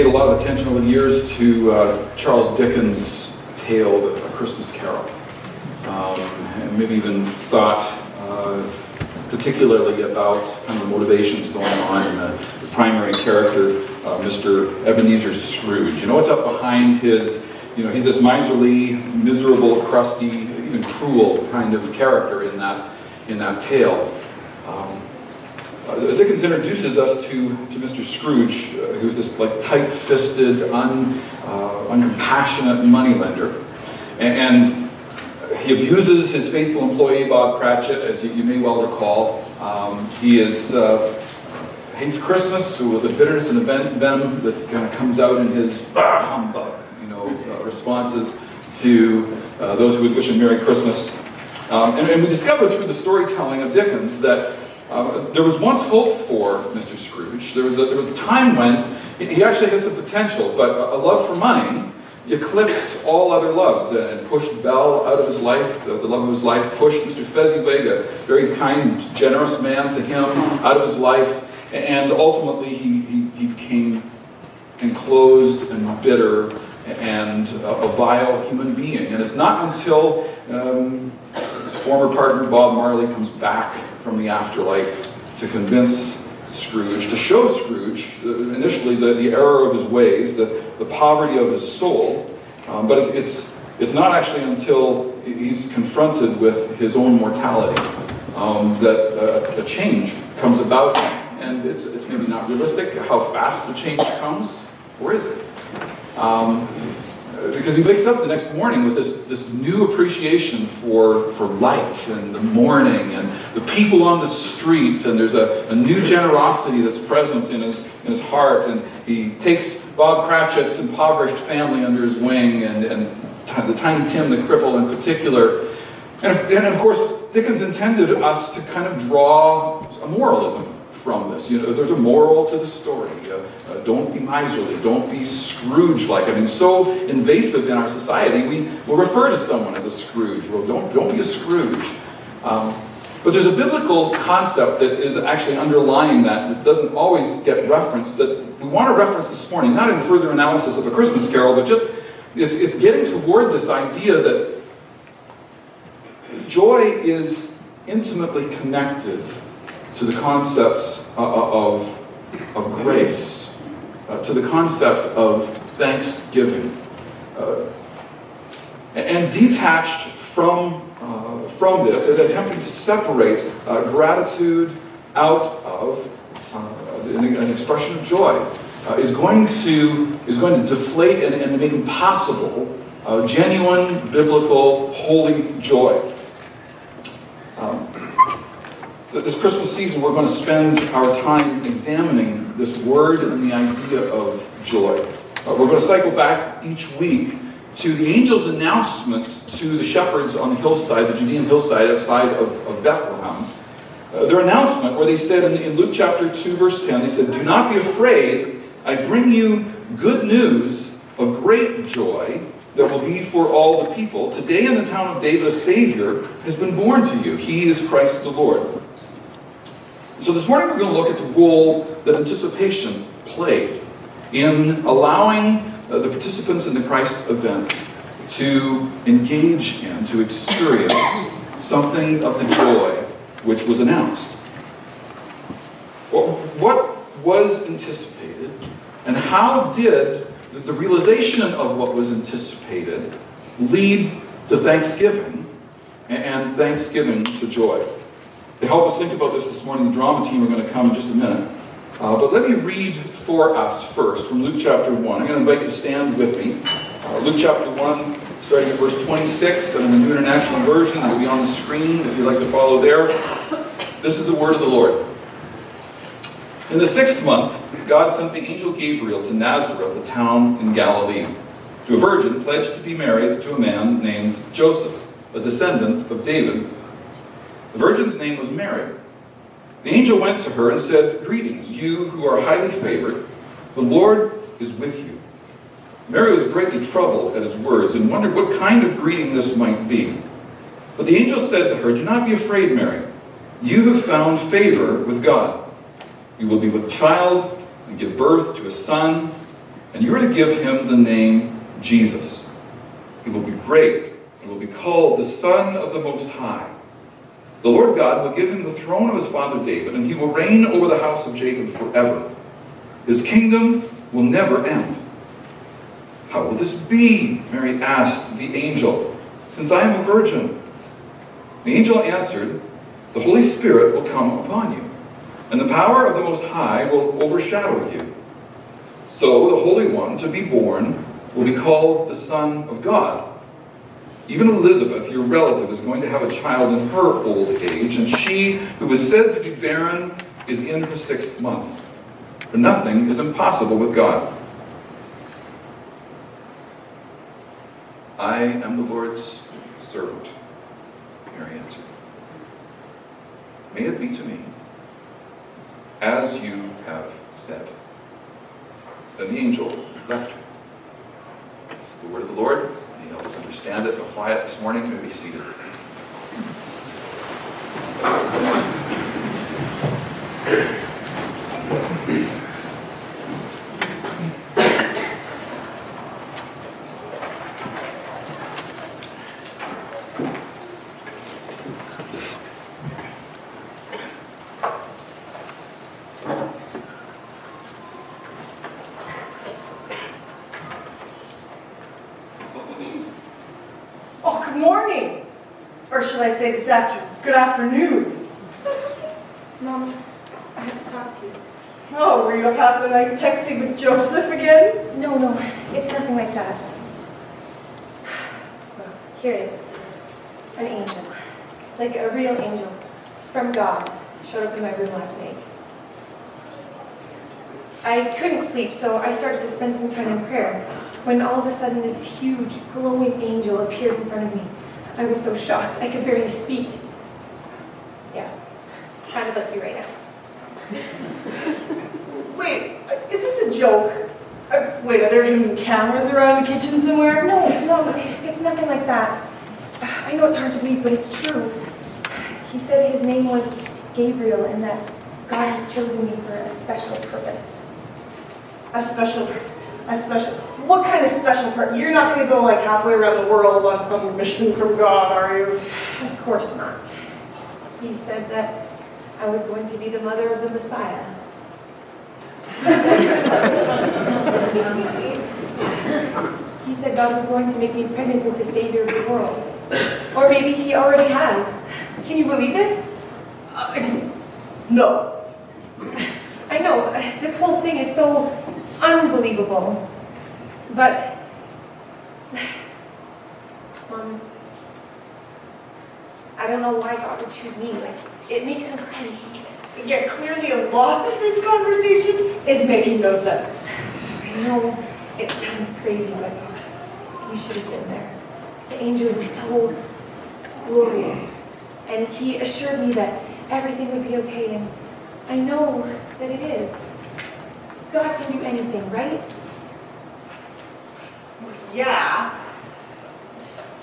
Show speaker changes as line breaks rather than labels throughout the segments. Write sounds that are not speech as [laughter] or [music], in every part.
paid a lot of attention over the years to uh, Charles Dickens' tale, A Christmas Carol. Um, and maybe even thought uh, particularly about kind of the motivations going on in the, the primary character, uh, Mr. Ebenezer Scrooge. You know what's up behind his, you know, he's this miserly, miserable, crusty, even cruel kind of character in that, in that tale. Um, uh, Dickens introduces us to, to Mr. Scrooge, uh, who's this like tight-fisted, un, uh, uncompassionate moneylender. And, and he abuses his faithful employee, Bob Cratchit, as you, you may well recall. Um, he is, uh, hates Christmas with a bitterness and a venom that kind of comes out in his humbug, you know, uh, responses to uh, those who would wish him Merry Christmas. Um, and, and, we discover through the storytelling of Dickens that uh, there was once hope for Mr. Scrooge. There was a, there was a time when he actually had some potential, but a, love for money eclipsed all other loves and pushed Belle out of his life, the, the love of his life, pushed Mr. Fezziwig, a very kind, generous man to him, out of his life, and ultimately he, he, he became enclosed and bitter and a, a, vile human being. And it's not until um, his former partner Bob Marley comes back from the afterlife to convince Scrooge, to show Scrooge uh, initially the, the error of his ways, the, the poverty of his soul, um, but it's, it's, it's not actually until he's confronted with his own mortality um, that uh, a change comes about. And it's, it's maybe not realistic how fast the change comes, or is it? Um, because he wakes up the next morning with this, this new appreciation for, for light and the morning and the people on the street, and there's a, a new generosity that's present in his, in his heart, and he takes Bob Cratchit's impoverished family under his wing, and, and the Tiny Tim the cripple in particular. And, and of course, Dickens intended us to kind of draw a moralism from this. You know, there's a moral to the story. Uh, uh, don't be miserly. Don't be Scrooge-like. I mean, so invasive in our society, we will refer to someone as a Scrooge. Well, don't, don't be a Scrooge. Um, but there's a biblical concept that is actually underlying that that doesn't always get referenced that we want to reference this morning, not in further analysis of A Christmas Carol, but just it's, it's getting toward this idea that joy is intimately connected to the concepts uh, uh, of, of grace, uh, to the concept of thanksgiving. Uh, and detached from, uh, from this is attempting to separate uh, gratitude out of an, an, expression of joy is, going to, is going to deflate and, and make impossible genuine, biblical, holy joy. Um, this Christmas season, we're going to spend our time examining this word and the idea of joy. Uh, we're going to cycle back each week to the angel's announcement to the shepherds on the hillside, the Judean hillside outside of, of Bethlehem. Uh, their announcement, where they said in, in Luke chapter 2, verse 10, they said, Do not be afraid, I bring you good news of great joy that will be for all the people. Today in the town of David, a Savior has been born to you. He is Christ the Lord. So this morning we're going to look at the role that anticipation played in allowing uh, the participants in the Christ event to engage in, to experience something of the joy which was announced. Well, what was anticipated, and how did the realization of what was anticipated lead to thanksgiving and thanksgiving to joy? To help us think about this this morning, the drama team are going to come in just a minute. Uh, but let me read for us first from Luke chapter 1. I'm going to invite you to stand with me. Uh, Luke chapter 1, starting at verse 26, and in the New International Version. It'll be on the screen if you'd like to follow there. This is the word of the Lord. In the sixth month, God sent the angel Gabriel to Nazareth, a town in Galilee, to a virgin pledged to be married to a man named Joseph, a descendant of David. The virgin's name was Mary. The angel went to her and said, Greetings, you who are highly favored. The Lord is with you. Mary was greatly troubled at his words and wondered what kind of greeting this might be. But the angel said to her, Do not be afraid, Mary. You have found favor with God. You will be with child and give birth to a son, and you are to give him the name Jesus. He will be great and will be called the Son of the Most High. The Lord God will give him the throne of his father David, and he will reign over the house of Jacob forever. His kingdom will never end. How will this be? Mary asked the angel, since I am a virgin. The angel answered, The Holy Spirit will come upon you, and the power of the Most High will overshadow you. So the Holy One to be born will be called the Son of God. Even Elizabeth, your relative, is going to have a child in her old age, and she who was said to be barren is in her sixth month. For nothing is impossible with God. I am the Lord's servant, Mary answered. May it be to me as you have said. Then the angel left her. This is the word of the Lord. Understand it and it this morning. May be seated.
Oh, good morning. Or should I say this after, good afternoon. [laughs]
Mom, I have to talk to you.
Oh, were you up half the night texting with Joseph again?
No, no, it's nothing like that. [sighs] Well, here it is. An angel. Like a real angel. From God. Showed up in my room last night. I couldn't sleep, so I started to spend some time in prayer. When all of a sudden this huge, glowing angel appeared in front of me. I was so shocked, I could barely speak. Yeah, kind of like you right now. [laughs]
Wait, is this a joke? Uh, wait, are there even cameras around the kitchen somewhere?
No, no, it's nothing like that. I know it's hard to believe, but it's true. He said his name was Gabriel and that God has chosen me for a special purpose.
A special, a special, what kind of special part? You're not going to go like halfway around the world on some mission from God, are you?
Of course not. He said that I was going to be the mother of the Messiah. He said God was going to make me pregnant with the Savior of the world. Or maybe he already has. Can you believe it?
Uh, no.
I know, this whole thing is so unbelievable. But, Mom, I don't know why God would choose me. Like, it makes no sense.
Yet clearly a lot of this conversation is making no sense.
I know it sounds crazy, but you should have been there. The angel was so glorious, and he assured me that everything would be okay, and I know that it is. God can do anything, right?
Yeah.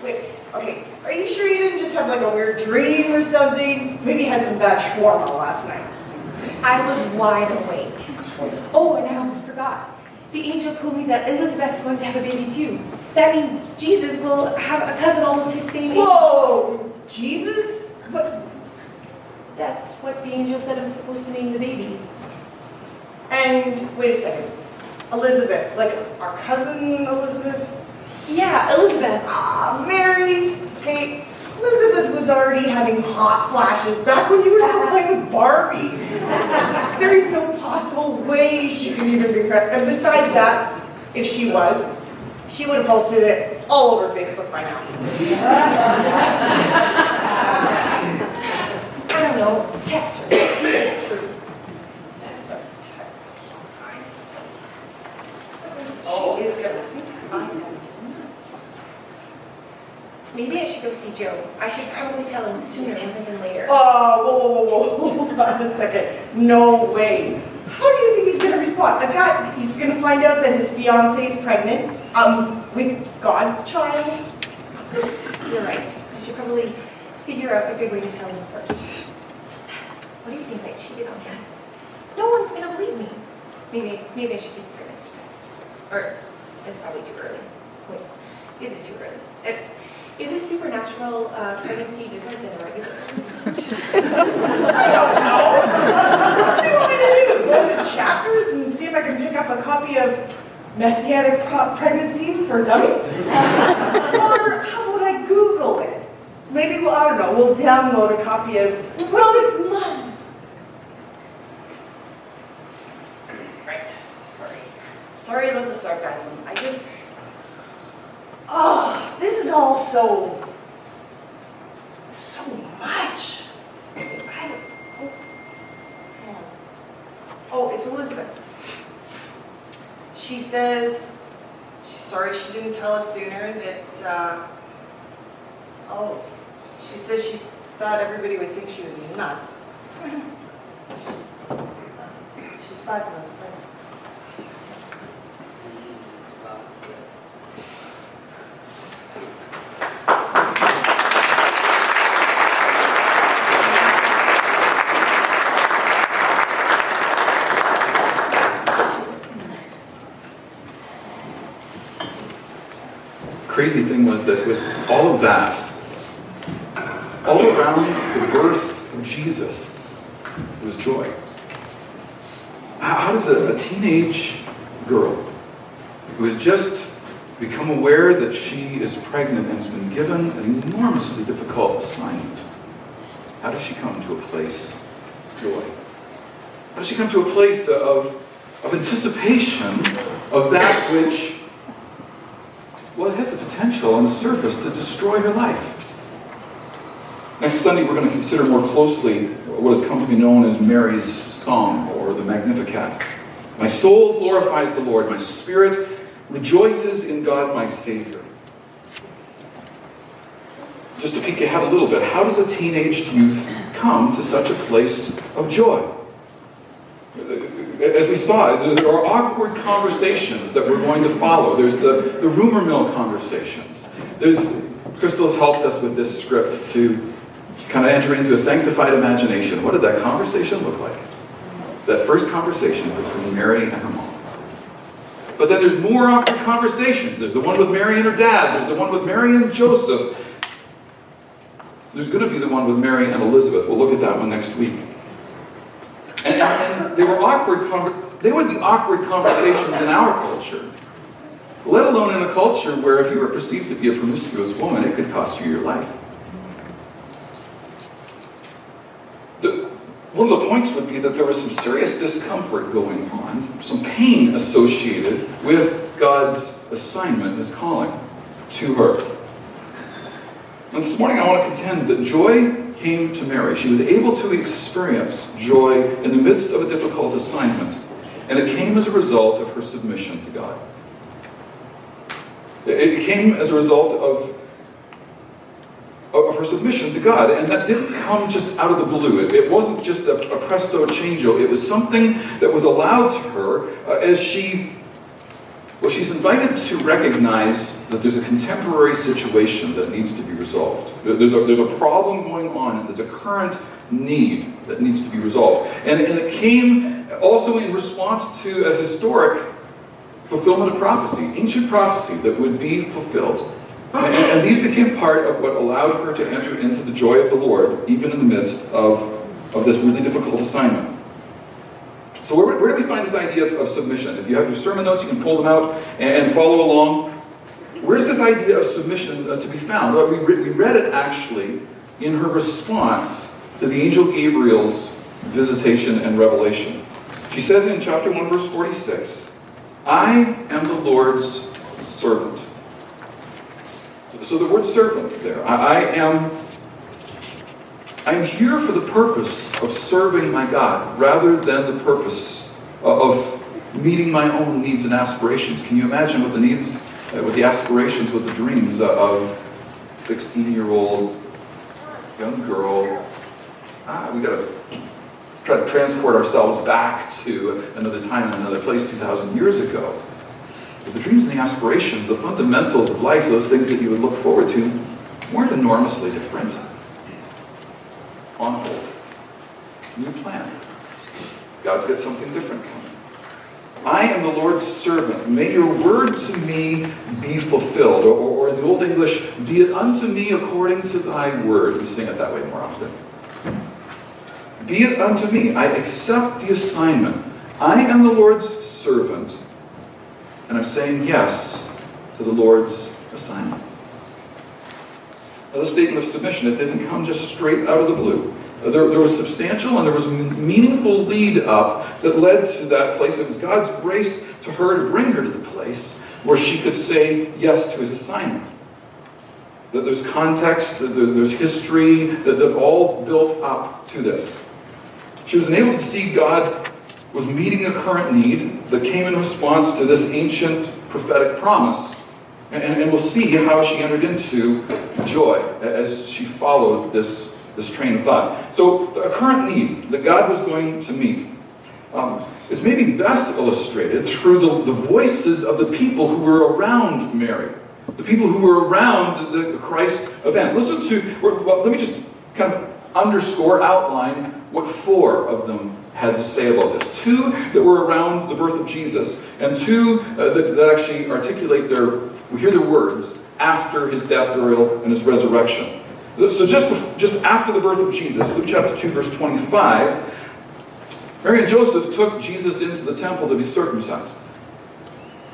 Wait, okay. Are you sure you didn't just have like a weird dream or something? Maybe you had some bad shawarma last night.
I was wide awake. Oh, and I almost forgot. The angel told me that Elizabeth's going to have a baby too. That means Jesus will have a cousin almost his same age.
Whoa! Jesus? What?
That's what the angel said I'm supposed to name the baby.
And wait a second. Elizabeth, like our cousin Elizabeth?
Yeah, Elizabeth.
Ah, Mary. Kate. Elizabeth was already having hot flashes back when you were still playing with Barbies. there is no possible way she could even be correct. And besides that, if she was, she would have posted it all over Facebook by now. [laughs]
I don't know. Text her. See if it's true.
She is gonna think I am nuts.
Maybe I should go see Joe. I should probably tell him sooner rather than later.
Oh, whoa, whoa, whoa, whoa, [laughs] hold on a second. No way. How do you think he's gonna respond? I bet he's gonna find out that his fiance is pregnant, um, with God's child. [laughs]
You're right. I should probably figure out a good way to tell him first. What do you think I cheated on him? No one's gonna believe me. Maybe, maybe I should take the pregnancy test. Or it's probably too early. Wait, is it too early? It, is a supernatural uh, pregnancy different than a regular? [laughs]
I don't know. What do you want me to do? Go to chapters and see if I can pick up a copy of Messianic Pregnancies for Dummies? [laughs] or how would I Google it? Maybe, we'll, I don't know, we'll download a copy of...
Mom, it's mom.
Right, sorry. Sorry about the sarcasm. I just... Oh, this is all so... so much. I don't... Oh. It's Elizabeth. She says she's sorry she didn't tell us sooner that, uh... Oh, she says she thought everybody would think she was nuts. [laughs] She's five months pregnant.
Crazy thing was that with all of that, all around the birth of Jesus was joy. How does a, a teenage girl who has just become aware that she is pregnant and has been given an enormously difficult assignment, how does she come to a place of joy? How does she come to a place of, of anticipation of that which on the surface to destroy her life. Next Sunday, we're going to consider more closely what has come to be known as Mary's Song, or the Magnificat. My soul glorifies the Lord, my spirit rejoices in God my Savior. Just to peek ahead a little bit, how does a teenaged youth come to such a place of joy? As we saw, there are awkward conversations that we're going to follow. There's the, the rumor mill conversations. There's, Crystal's helped us with this script to kind of enter into a sanctified imagination. What did that conversation look like? That first conversation between Mary and her mom. But then there's more awkward conversations. There's the one with Mary and her dad. There's the one with Mary and Joseph. There's going to be the one with Mary and Elizabeth. We'll look at that one next week. And, and they were awkward. They would be awkward conversations in our culture, let alone in a culture where if you were perceived to be a promiscuous woman, it could cost you your life. The, one of the points would be that there was some serious discomfort going on, some pain associated with God's assignment, His calling to her. And this morning I want to contend that joy came to Mary. She was able to experience joy in the midst of a difficult assignment, and it came as a result of her submission to God. It came as a result of, of her submission to God, and that didn't come just out of the blue. It, it wasn't just a, a presto changeo. It was something that was allowed to her uh, as she, well, she's invited to recognize that there's a contemporary situation that needs to be resolved. There's a, there's a problem going on, and there's a current need that needs to be resolved. And, and it came also in response to a historic fulfillment of prophecy, ancient prophecy that would be fulfilled. And, and these became part of what allowed her to enter into the joy of the Lord, even in the midst of, of this really difficult assignment. So where, where do we find this idea of, of submission? If you have your sermon notes, you can pull them out and, and follow along. Where's this idea of submission uh, to be found? Well, we, re- we read it actually in her response to the angel Gabriel's visitation and revelation. She says in chapter 1, verse 46, I am the Lord's servant. So the word servant there, I, I am I'm here for the purpose of serving my God rather than the purpose of meeting my own needs and aspirations. Can you imagine what the needs, uh, what the aspirations, what the dreams of 16-year-old young girl? Ah, we got try to transport ourselves back to another time and another place 2,000 years ago. But the dreams and the aspirations, the fundamentals of life, those things that you would look forward to, weren't enormously different. On hold. New plan. God's got something different coming. I am the Lord's servant. May your word to me be fulfilled. Or, or in the Old English, be it unto me according to thy word. We sing it that way more often. Be it unto me. I accept the assignment. I am the Lord's servant. And I'm saying yes to the Lord's assignment. Now, the statement of submission, it didn't come just straight out of the blue. Uh, there, there was substantial and there was meaningful lead up that led to that place. It was God's grace to her to bring her to the place where she could say yes to his assignment. That there's context, that there's history, that they've all built up to this. She was enabled to see God was meeting a current need that came in response to this ancient prophetic promise. And, and we'll see how she entered into joy as she followed this this train of thought. So, a current need that God was going to meet um, is maybe best illustrated through the, the voices of the people who were around Mary, the people who were around the Christ event. Listen to, well, let me just kind of underscore, outline what four of them had to say about this. Two that were around the birth of Jesus, and two uh, that, that actually articulate their, we hear their words after his death, burial, and his resurrection. So just, just after the birth of Jesus, Luke chapter 2, verse 25, Mary and Joseph took Jesus into the temple to be circumcised.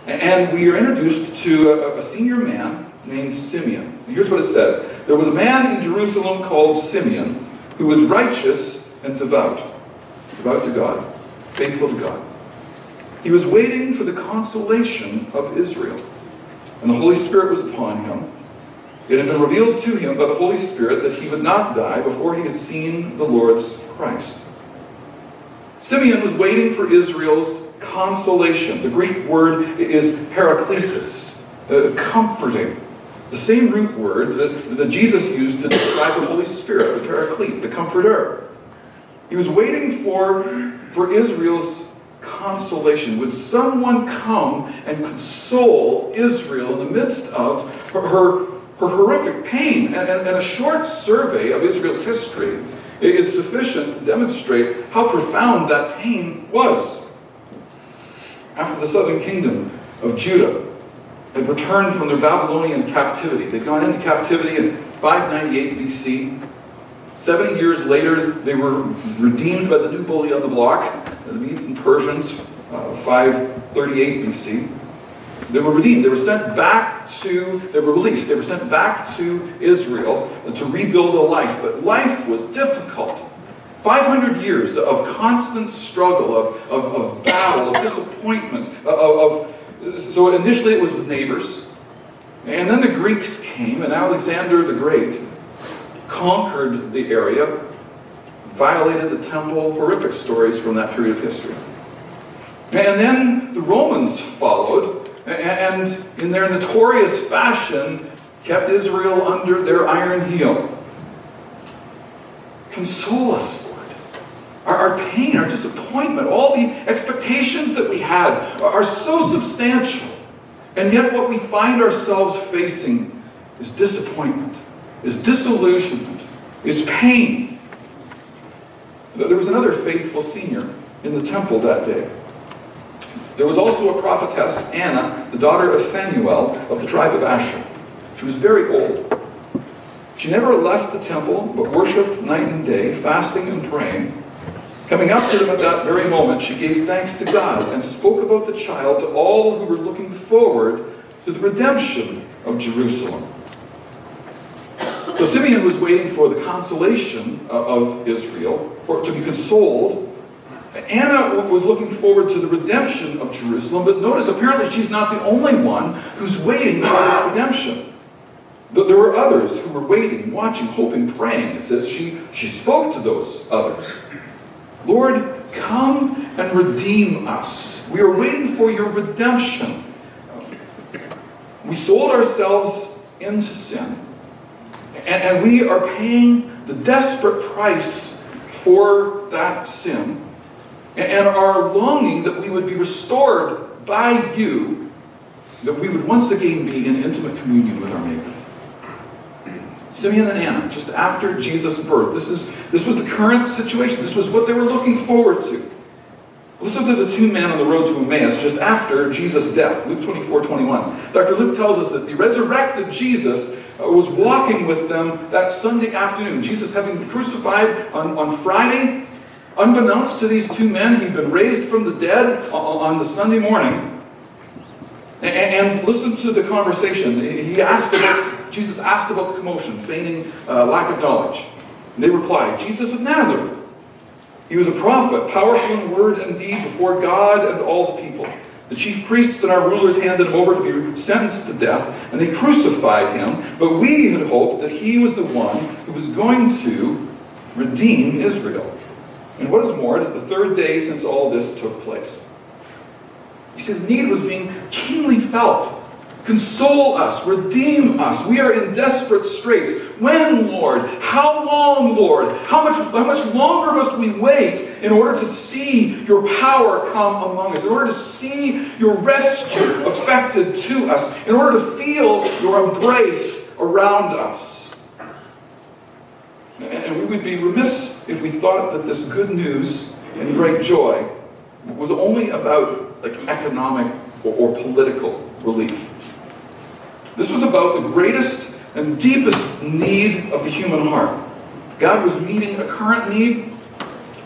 And we are introduced to a, a senior man named Simeon. Here's what it says. There was a man in Jerusalem called Simeon who was righteous and devout, devout to God, faithful to God. He was waiting for the consolation of Israel. And the Holy Spirit was upon him. It had been revealed to him by the Holy Spirit that he would not die before he had seen the Lord's Christ. Simeon was waiting for Israel's consolation. The Greek word is paraklesis, uh, comforting. The same root word that, that Jesus used to describe the Holy Spirit, the paraclete, the comforter. He was waiting for, for Israel's consolation. Would someone come and console Israel in the midst of her her horrific pain. And, and, and, a short survey of Israel's history is sufficient to demonstrate how profound that pain was. After the southern kingdom of Judah had returned from their Babylonian captivity, they'd gone into captivity in 598 BC. 70 years later, they were redeemed by the new bully on the block, the Medes and Persians, uh, 538 BC. They were redeemed. They were sent back to, they were released. They were sent back to Israel to rebuild a life. But life was difficult. 500 years of constant struggle, of, of, of battle, of disappointment, of, of, so initially it was with neighbors. And then the Greeks came, and Alexander the Great conquered the area, violated the temple, horrific stories from that period of history. And then the Romans followed, and in their notorious fashion, kept Israel under their iron heel. Console us, Lord. Our, our pain, our disappointment, all the expectations that we had are so substantial. And yet, what we find ourselves facing is disappointment, is disillusionment, is pain. There was another faithful senior in the temple that day. There was also a prophetess, Anna, the daughter of Phanuel of the tribe of Asher. She was very old. She never left the temple, but worshipped night and day, fasting and praying. Coming up to them at that very moment, she gave thanks to God and spoke about the child to all who were looking forward to the redemption of Jerusalem. So Simeon was waiting for the consolation of Israel, for to be consoled Anna was looking forward to the redemption of Jerusalem, but notice apparently she's not the only one who's waiting for this redemption. There were others who were waiting, watching, hoping, praying. It says she, she spoke to those others. Lord, come and redeem us. We are waiting for your redemption. We sold ourselves into sin, and, and we are paying the desperate price for that sin and our longing that we would be restored by you, that we would once again be in intimate communion with our Maker. Simeon and Anna, just after Jesus' birth, this, is, this was the current situation. This was what they were looking forward to. Listen to the two men on the road to Emmaus just after Jesus' death, Luke 24, 21. Dr. Luke tells us that the resurrected Jesus was walking with them that Sunday afternoon. Jesus having been crucified on, on Friday, unbeknownst to these two men, he'd been raised from the dead on the Sunday morning. And, listen to the conversation. He asked about, Jesus asked about the commotion, feigning uh, lack of knowledge. And they replied, Jesus of Nazareth. He was a prophet, powerful in word and deed before God and all the people. The chief priests and our rulers handed him over to be sentenced to death, and they crucified him. But we had hoped that he was the one who was going to redeem Israel. And what is more, it is the third day since all this took place. You see, the need was being keenly felt Console us, redeem us. We are in desperate straits. When, Lord? How long, Lord? How much, how much longer must we wait in order to see your power come among us, in order to see your rescue affected to us, in order to feel your embrace around us? And we would be remiss if we thought that this good news and great joy was only about like economic or, or political relief. This was about the greatest and deepest need of the human heart. God was meeting a current need,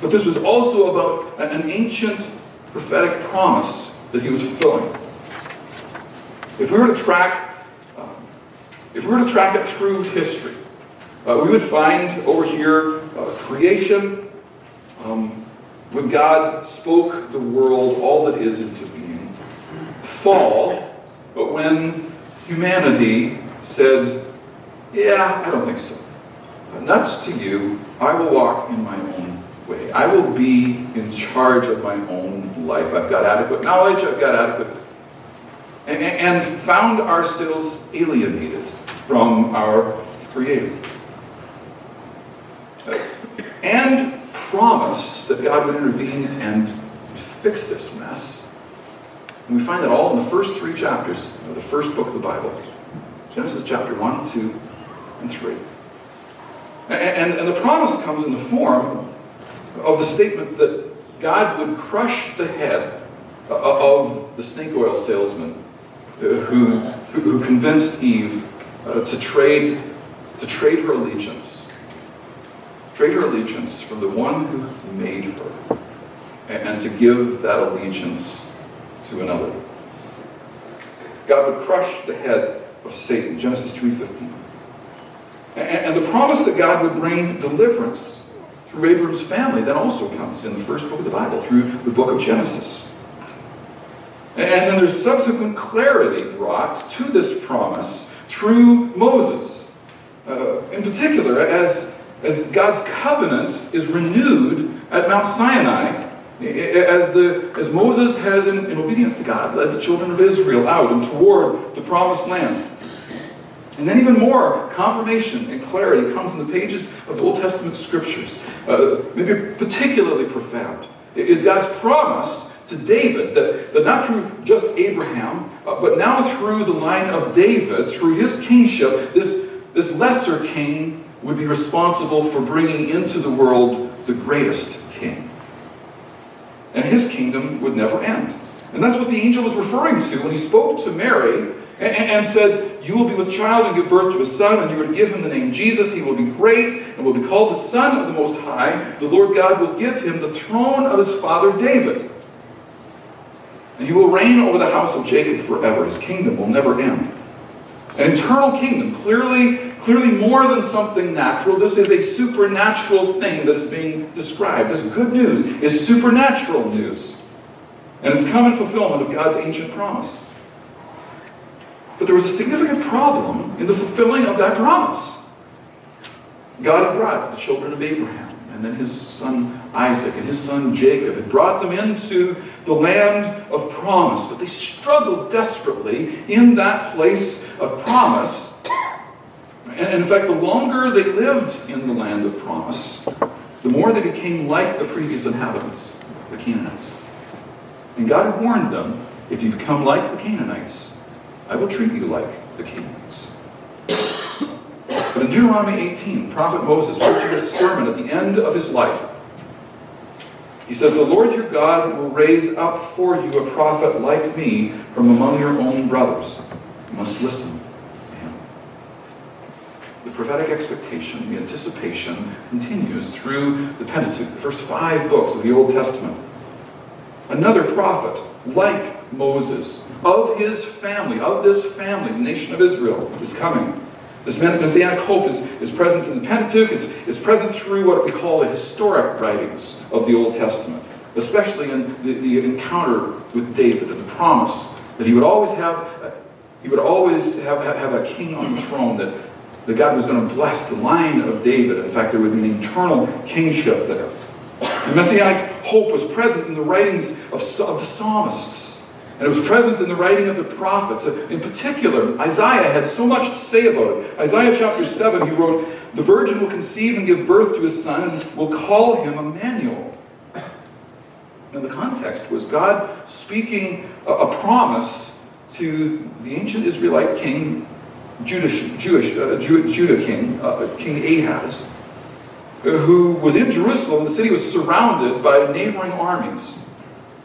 but this was also about an ancient prophetic promise that he was fulfilling. If we were to track, uh, if we were to track it through history, uh, we would find over here uh, creation, um, when God spoke the world, all that is into being. Fall, but when humanity said, Yeah, I don't think so. Nuts to you, I will walk in my own way. I will be in charge of my own life. I've got adequate knowledge, I've got adequate. And, and found ourselves alienated from our Creator. And promised that God would intervene and fix this mess and we find that all in the first three chapters of the first book of the Bible Genesis chapter 1, 2, and 3. And, and, and the promise comes in the form of the statement that God would crush the head of the snake oil salesman who, who convinced Eve uh, to trade to trade her allegiance, trade her allegiance from the one who made her, and to give that allegiance to another. God would crush the head of Satan, Genesis 3.15. And, the promise that God would bring deliverance through Abraham's family that also comes in the first book of the Bible, through the book of Genesis. And then there's subsequent clarity brought to this promise through Moses. Uh, in particular, as, as God's covenant is renewed at Mount Sinai as, the, as Moses has, in, in obedience to God, led the children of Israel out and toward the promised land. And then even more confirmation and clarity comes in the pages of the Old Testament scriptures, uh, maybe particularly profound, is God's promise to David that, that not through just Abraham, uh, but now through the line of David, through his kingship, this, this lesser king would be responsible for bringing into the world the greatest king and his kingdom would never end. And that's what the angel was referring to when he spoke to Mary and, and, said, You will be with child and give birth to a son, and you are to give him the name Jesus. He will be great and will be called the Son of the Most High. The Lord God will give him the throne of his father David. And he will reign over the house of Jacob forever. His kingdom will never end. An eternal kingdom, clearly, clearly more than something natural. This is a supernatural thing that is being described. This good news is supernatural news. And it's come in fulfillment of God's ancient promise. But there was a significant problem in the fulfilling of that promise. God had brought the children of Abraham and then his son Isaac and his son Jacob had brought them into the land of promise. But they struggled desperately in that place of promise. And in fact, the longer they lived in the land of promise, the more they became like the previous inhabitants, the Canaanites. And God had warned them if you become like the Canaanites, I will treat you like the Canaanites. But in Deuteronomy 18, prophet Moses preaching a sermon at the end of his life. He says, The Lord your God will raise up for you a prophet like me from among your own brothers. You must listen prophetic expectation, the anticipation, continues through the Pentateuch, the first five books of the Old Testament. Another prophet like Moses, of his family, of this family, the nation of Israel, is coming. This messianic hope is, is present in the Pentateuch. It's, it's present through what we call the historic writings of the Old Testament, especially in the, the encounter with David and the promise that he would always have, uh, he would always have, have a king on the throne, that, that God was going to bless the line of David. In fact, there would be an eternal kingship there. The messianic hope was present in the writings of, of psalmists and it was present in the writing of the prophets. Uh, in particular, Isaiah had so much to say about it. Isaiah chapter 7, he wrote, The virgin will conceive and give birth to a son, and will call him Emmanuel. And the context was God speaking a, a promise to the ancient Israelite king, Jewish, Jewish uh, Judah king, uh, King Ahaz, who was in Jerusalem. The city was surrounded by neighboring armies.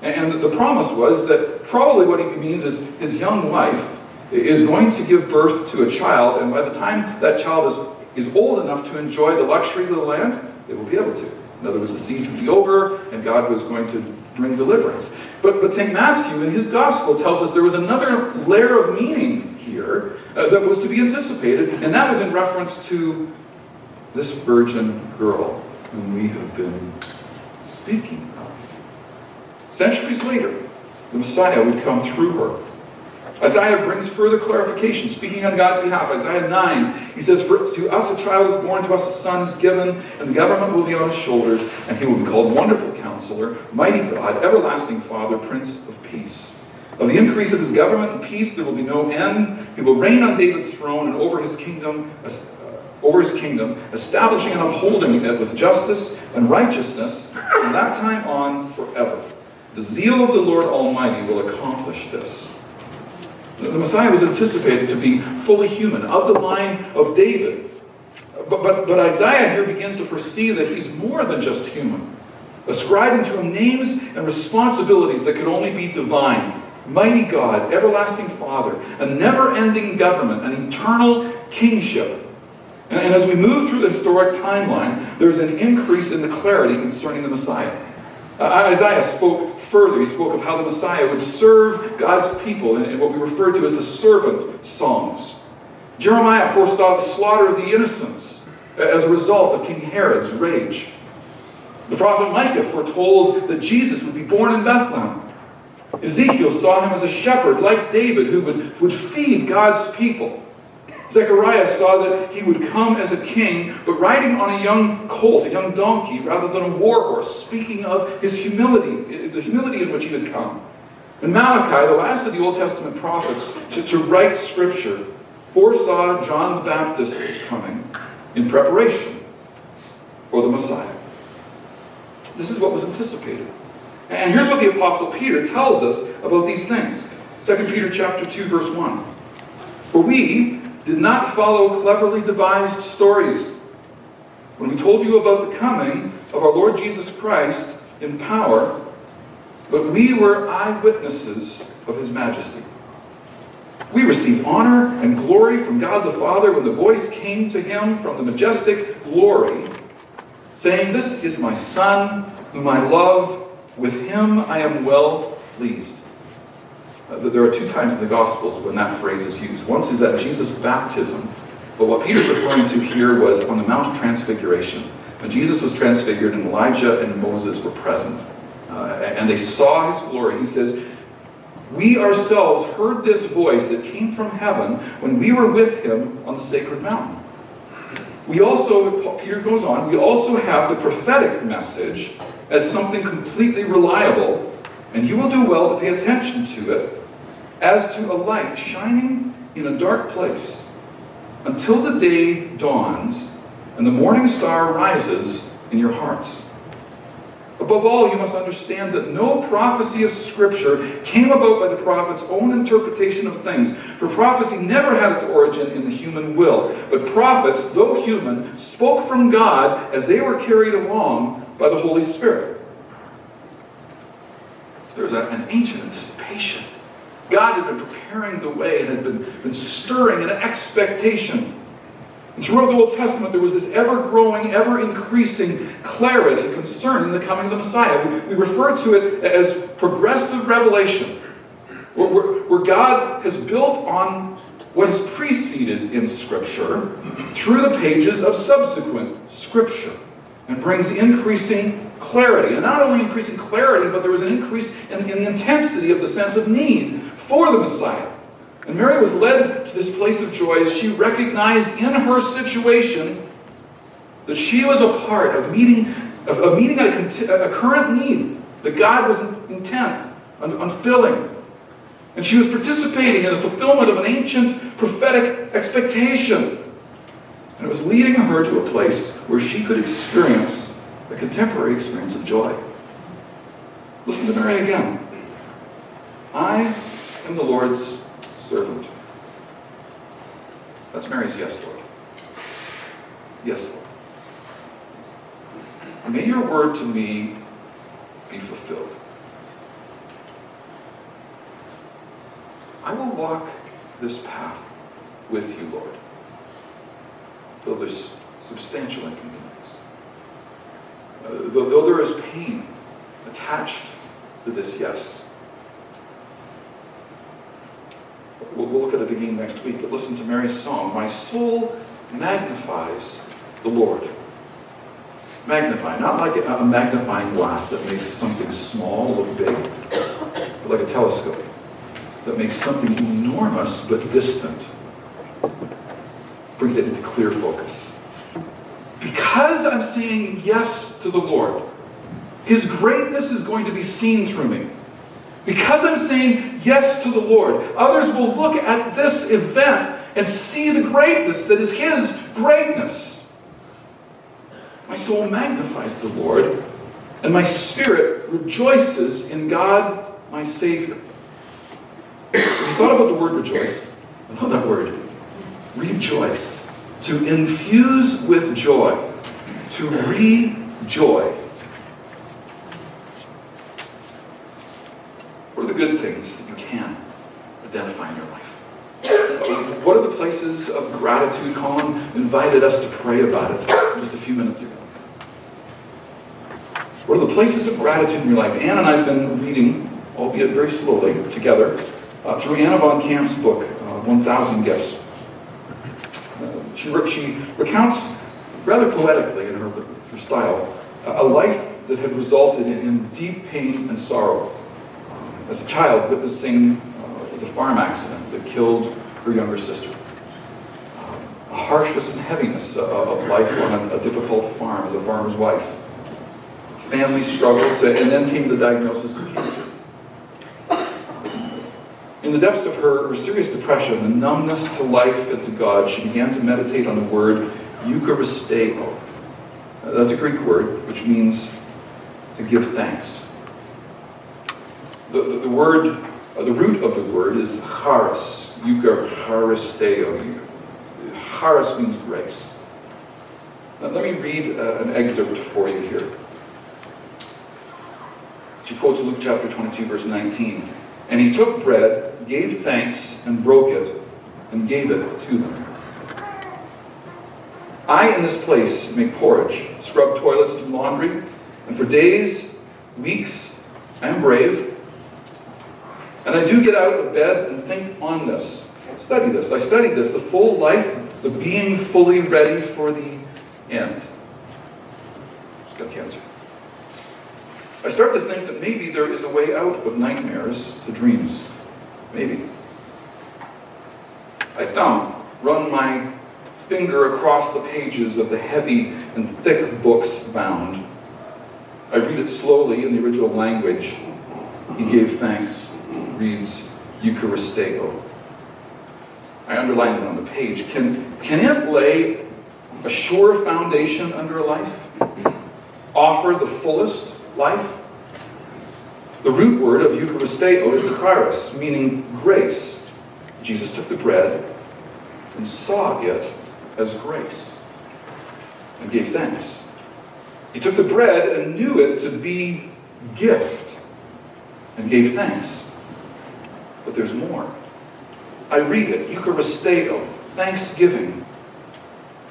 And the promise was that probably what he means is his young wife is going to give birth to a child, and by the time that child is, is old enough to enjoy the luxuries of the land, they will be able to. In other words, the siege would be over, and God was going to bring deliverance. But, but St. Matthew, in his gospel, tells us there was another layer of meaning here uh, that was to be anticipated, and that was in reference to this virgin girl whom we have been speaking of. Centuries later, the Messiah would come through her. Isaiah brings further clarification, speaking on God's behalf. Isaiah 9, he says, For to us a child is born, to us a son is given, and the government will be on his shoulders, and he will be called Wonderful Counselor, Mighty God, Everlasting Father, Prince of Peace. Of the increase of his government and peace there will be no end. He will reign on David's throne and over his kingdom, uh, over his kingdom, establishing and upholding it with justice and righteousness from that time on forever. The zeal of the Lord Almighty will accomplish this. The Messiah was anticipated to be fully human, of the line of David. But, but, but Isaiah here begins to foresee that he's more than just human, ascribing to him names and responsibilities that could only be divine. Mighty God, everlasting Father, a never ending government, an eternal kingship. And, and as we move through the historic timeline, there's an increase in the clarity concerning the Messiah. Uh, Isaiah spoke further. He spoke of how the Messiah would serve God's people in, in what we refer to as the servant songs. Jeremiah foresaw the slaughter of the innocents as a result of King Herod's rage. The prophet Micah foretold that Jesus would be born in Bethlehem. Ezekiel saw him as a shepherd like David who would, would feed God's people. Zechariah saw that he would come as a king, but riding on a young colt, a young donkey, rather than a war horse, speaking of his humility, the humility in which he had come. And Malachi, the last of the Old Testament prophets to, to write scripture, foresaw John the Baptist's coming in preparation for the Messiah. This is what was anticipated. And here's what the Apostle Peter tells us about these things. 2 Peter chapter 2, verse 1. For we, did not follow cleverly devised stories. When we told you about the coming of our Lord Jesus Christ in power, but we were eyewitnesses of his majesty. We received honor and glory from God the Father when the voice came to him from the majestic glory, saying, This is my Son, whom I love. With him I am well pleased. Uh, there are two times in the Gospels when that phrase is used. Once is at Jesus' baptism, but what Peter's referring to here was on the Mount of Transfiguration. When Jesus was transfigured and Elijah and Moses were present, uh, and they saw his glory, he says, We ourselves heard this voice that came from heaven when we were with him on the sacred mountain. We also, Peter goes on, we also have the prophetic message as something completely reliable, and you will do well to pay attention to it as to a light shining in a dark place until the day dawns and the morning star rises in your hearts. Above all, you must understand that no prophecy of Scripture came about by the prophet's own interpretation of things, for prophecy never had its origin in the human will. But prophets, though human, spoke from God as they were carried along by the Holy Spirit. There was a- an ancient anticipation. God had been preparing the way and had been, been stirring an expectation. And throughout the Old Testament, there was this ever growing, ever increasing clarity concerning the coming of the Messiah. We, refer to it as progressive revelation, where God has built on what has preceded in Scripture through the pages of subsequent Scripture and brings increasing clarity. And not only increasing clarity, but there was an increase in, in the intensity of the sense of need for the Messiah. And Mary was led to this place of joy as she recognized in her situation that she was a part of meeting, of, of meeting a, a, current need that God was intent on, on filling. And she was participating in the fulfillment of an ancient prophetic expectation. And it was leading her to a place where she could experience a contemporary experience of joy. Listen to Mary again. I am the Lord's servant. That's Mary's yes, Lord. Yes, Lord. May your word to me be fulfilled. I will walk this path with you, Lord, though there's substantial inconvenience. Uh, though, though there is pain attached to this yes. We'll, look at it again next week, but listen to Mary's song. My soul magnifies the Lord. Magnify, not like a, a magnifying glass that makes something small look big, but like a telescope that makes something enormous but distant, brings it into clear focus. Because I'm saying yes to the Lord, His greatness is going to be seen through me. Because I'm saying yes to the Lord, others will look at this event and see the greatness that is His greatness. My soul magnifies the Lord, and my spirit rejoices in God, my Savior. You thought about the word rejoice? I love that word. Rejoice. To infuse with joy. To rejoy. What are the good things identify in your life? What are the places of gratitude? Colin invited us to pray about it just a few minutes ago. What are the places of gratitude in your life? Anne and I have been reading, albeit very slowly, together, uh, through Ann Voskamp's book, uh, 1,000 Gifts. Uh, she, she recounts, rather poetically in her, her style, a life that had resulted in, deep pain and sorrow. Um, as a child, witnessing uh, the farm accident that killed her younger sister. A harshness and heaviness of life on a, difficult farm as a farmer's wife. Family struggles, and then came the diagnosis of cancer. In the depths of her, her serious depression, the numbness to life and to God, she began to meditate on the word Eucharisteo. That's a Greek word which means to give thanks. The, the, the word, uh, the root of the word is charis, Eucharisteo. Charis means grace. Now, let me read uh, an excerpt for you here. She quotes Luke chapter 22, verse 19. And he took bread, gave thanks, and broke it, and gave it to them. I, in this place, make porridge, scrub toilets, do laundry, and for days, weeks, I am brave. And I do get out of bed and think on this, study this. I studied this, the full life, the being fully ready for the end. She's got cancer. I start to think that maybe there is a way out of nightmares to dreams. Maybe. I thumb, run my finger across the pages of the heavy and thick books bound. I read it slowly in the original language. He gave thanks, reads Eucharisteo. I underlined it on the page. Can, can it lay a sure foundation under a life? Offer the fullest life? The root word of Eucharisteo is the meaning grace. Jesus took the bread and saw it as grace and gave thanks. He took the bread and knew it to be gift. and gave thanks. But there's more. I read it, Eucharisteo, thanksgiving.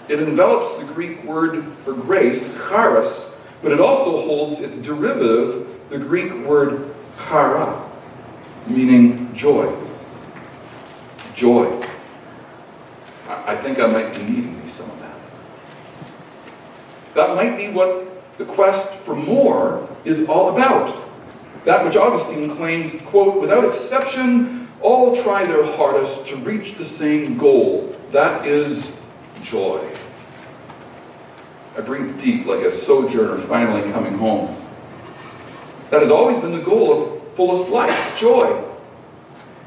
It envelops the Greek word for grace, charis, but it also holds its derivative, the Greek word chara, meaning joy. Joy. I think I might be needing some of that. That might be what the quest for more is all about. That which Augustine claimed, quote, without exception, all try their hardest to reach the same goal. That is joy. I breathe deep like a sojourner finally coming home. That has always been the goal of fullest life, joy.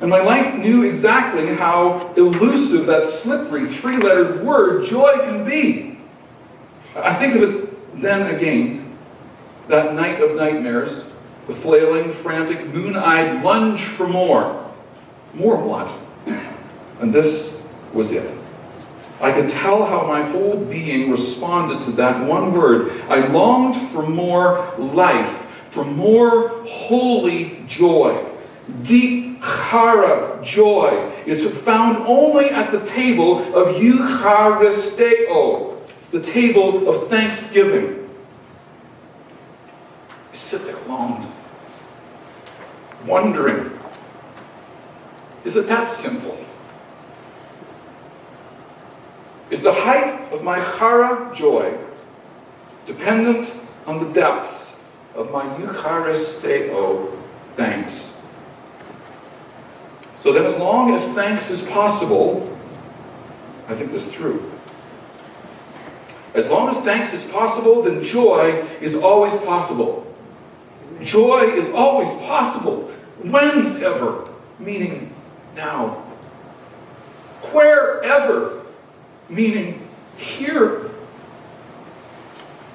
And my life knew exactly how elusive that slippery three lettered word joy can be. I think of it then again, that night of nightmares, the flailing, frantic, moon eyed lunge for more. More what? And this was it. I could tell how my whole being responded to that one word. I longed for more life, for more holy joy. Deep chara, joy, is found only at the table of Eucharisteo, the table of thanksgiving. I sit there alone, wondering, is it that simple? Is the height of my chara joy dependent on the depths of my Eucharisteo thanks? So that as long as thanks is possible, I think that's true. As long as thanks is possible, then joy is always possible. Joy is always possible. Whenever, meaning now. Wherever, meaning here.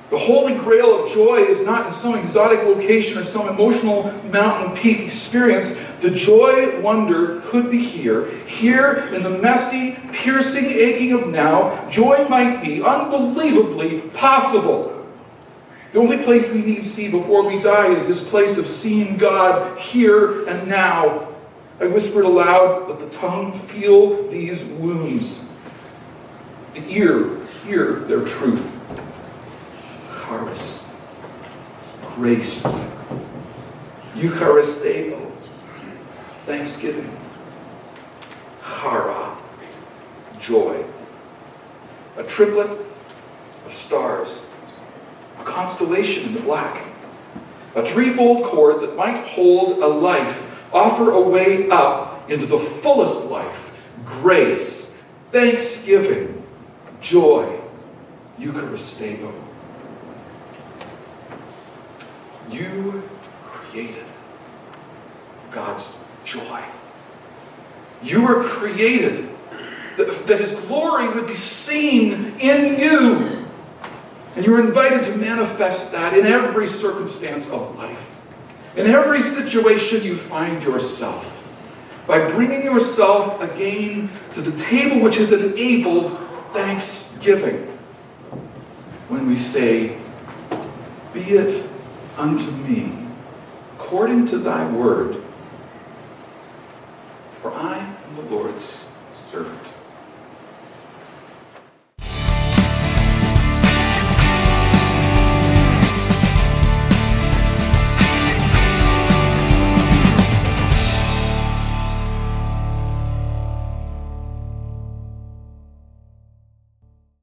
The holy grail of joy is not in some exotic location or some emotional mountain peak experience. The joy wonder could be here, here in the messy, piercing aching of now. Joy might be unbelievably possible. The only place we need see before we die is this place of seeing God here and now. I whispered aloud, let the tongue feel these wounds. The ear hear their truth. Charis, grace, Eucharisteo, thanksgiving, chara, joy, a triplet of stars, constellation in the black, a threefold cord that might hold a life, offer a way up into the fullest life, grace, thanksgiving, joy, Eucharisteo. You created God's joy. You were created that, that His glory would be seen in you. And you're invited to manifest that in every circumstance of life. In every situation you find yourself. By bringing yourself again to the table which has enabled thanksgiving. When we say, Be it unto me according to thy word. For I am the Lord's servant.